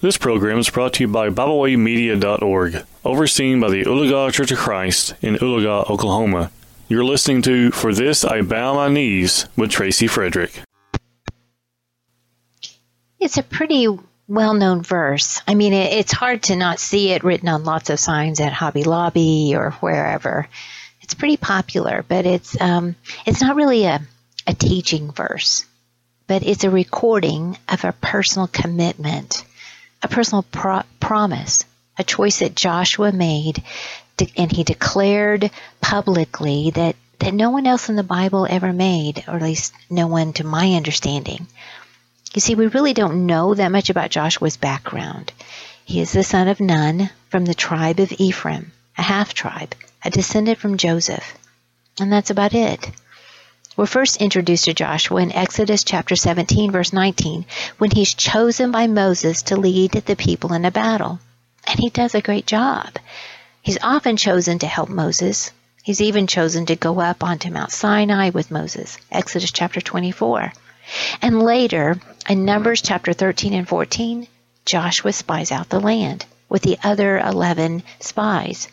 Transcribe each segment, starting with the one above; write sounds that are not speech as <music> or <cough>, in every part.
This program is brought to you by BibleWayMedia.org, overseen by the Oologah Church of Christ in Oologah, Oklahoma. You're listening to For This I Bow My Knees with Tracy Frederick. It's a pretty well known verse. I mean, it's hard to not see it written on lots of signs at Hobby Lobby or wherever. It's pretty popular, but it's, um, it's not really a, a teaching verse, but it's a recording of a personal commitment a personal pro- promise, a choice that Joshua made, and he declared publicly that, that no one else in the Bible ever made, or at least no one to my understanding. You see, we really don't know that much about Joshua's background. He is the son of Nun from the tribe of Ephraim, a half tribe, a descendant from Joseph. And that's about it. We're first introduced to Joshua in Exodus chapter 17 verse 19 when he's chosen by Moses to lead the people in a battle. And he does a great job. He's often chosen to help Moses. He's even chosen to go up onto Mount Sinai with Moses. Exodus chapter 24. And later, in Numbers chapter 13 and 14, Joshua spies out the land with the other 11 spies.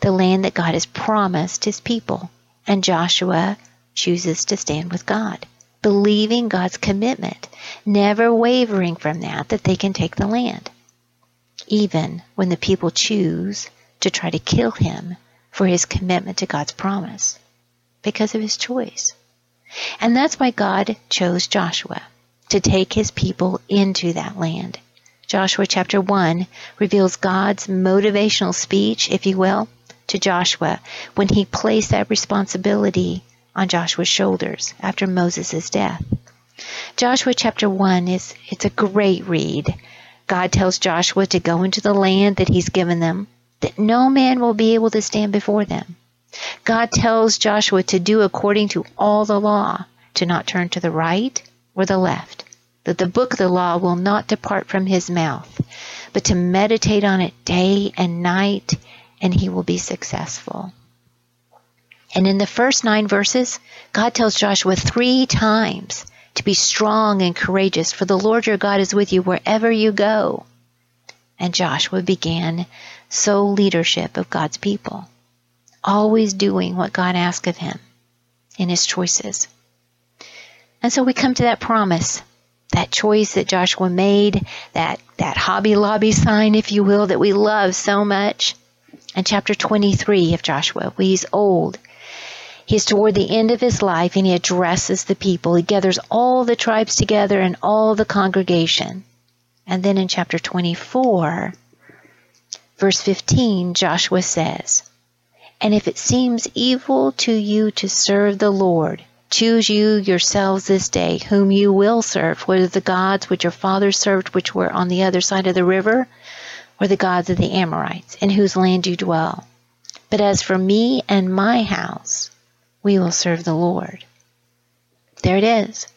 The land that God has promised his people. And Joshua chooses to stand with God, believing God's commitment, never wavering from that, that they can take the land. Even when the people choose to try to kill him for his commitment to God's promise, because of his choice. And that's why God chose Joshua to take his people into that land. Joshua chapter 1 reveals God's motivational speech, if you will, to Joshua when he placed that responsibility on Joshua's shoulders after Moses' death. Joshua chapter 1 is it's a great read. God tells Joshua to go into the land that he's given them, that no man will be able to stand before them. God tells Joshua to do according to all the law, to not turn to the right or the left, that the book of the law will not depart from his mouth, but to meditate on it day and night, and he will be successful. And in the first nine verses, God tells Joshua three times to be strong and courageous, for the Lord your God is with you wherever you go. And Joshua began sole leadership of God's people, always doing what God asked of him in his choices. And so we come to that promise, that choice that Joshua made, that, that Hobby Lobby sign, if you will, that we love so much. And chapter 23 of Joshua, he's old He's toward the end of his life and he addresses the people. He gathers all the tribes together and all the congregation. And then in chapter 24, verse 15, Joshua says, And if it seems evil to you to serve the Lord, choose you yourselves this day whom you will serve, whether the gods which your fathers served, which were on the other side of the river, or the gods of the Amorites, in whose land you dwell. But as for me and my house, we will serve the Lord. There it is.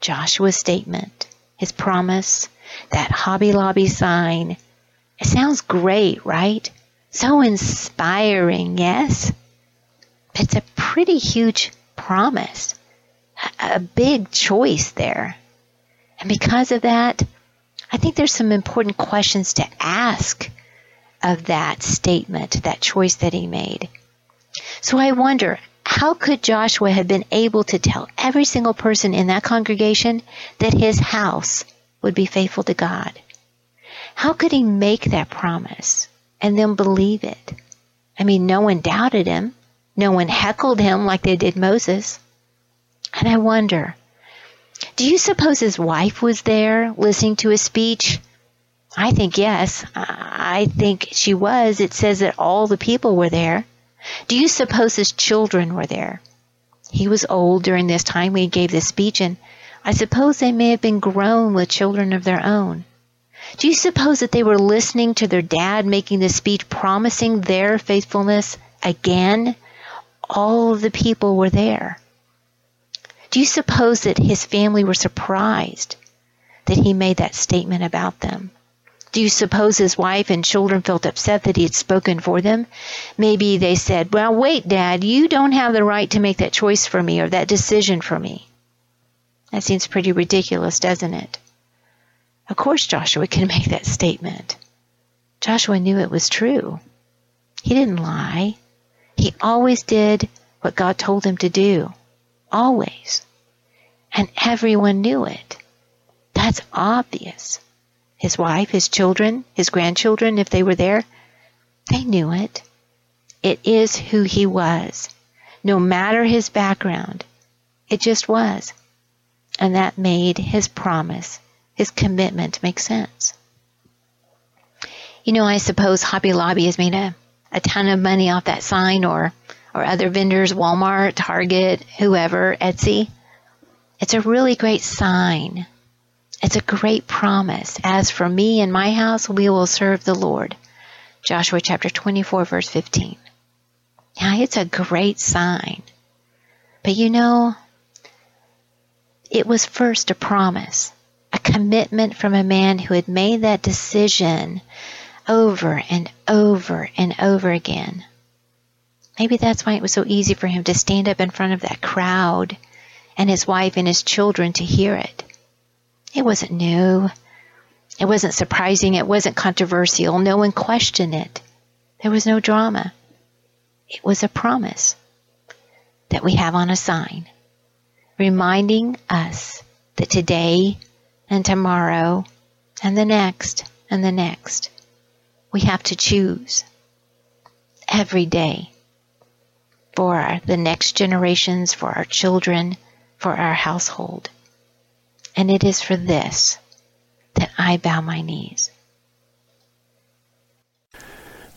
Joshua's statement, his promise, that Hobby Lobby sign. It sounds great, right? So inspiring, yes? It's a pretty huge promise, a big choice there. And because of that, I think there's some important questions to ask of that statement, that choice that he made. So I wonder, how could Joshua have been able to tell every single person in that congregation that his house would be faithful to God? How could he make that promise and then believe it? I mean, no one doubted him. No one heckled him like they did Moses. And I wonder, do you suppose his wife was there listening to his speech? I think yes. I think she was. It says that all the people were there. Do you suppose his children were there? He was old during this time when he gave this speech, and I suppose they may have been grown with children of their own. Do you suppose that they were listening to their dad making this speech, promising their faithfulness again? All of the people were there. Do you suppose that his family were surprised that he made that statement about them? Do you suppose his wife and children felt upset that he had spoken for them? Maybe they said, Well, wait, Dad, you don't have the right to make that choice for me or that decision for me. That seems pretty ridiculous, doesn't it? Of course, Joshua can <laughs> make that statement. Joshua knew it was true. He didn't lie. He always did what God told him to do. Always. And everyone knew it. That's obvious. His wife, his children, his grandchildren, if they were there, they knew it. It is who he was. No matter his background, it just was. And that made his promise, his commitment make sense. You know, I suppose Hobby Lobby has made a, a ton of money off that sign or, or other vendors, Walmart, Target, whoever, Etsy. It's a really great sign. It's a great promise. As for me and my house, we will serve the Lord. Joshua chapter 24, verse 15. Yeah, it's a great sign. But you know, it was first a promise, a commitment from a man who had made that decision over and over and over again. Maybe that's why it was so easy for him to stand up in front of that crowd and his wife and his children to hear it. It wasn't new. It wasn't surprising. It wasn't controversial. No one questioned it. There was no drama. It was a promise that we have on a sign, reminding us that today and tomorrow and the next and the next, we have to choose every day for the next generations, for our children, for our household. And it is for this that I bow my knees.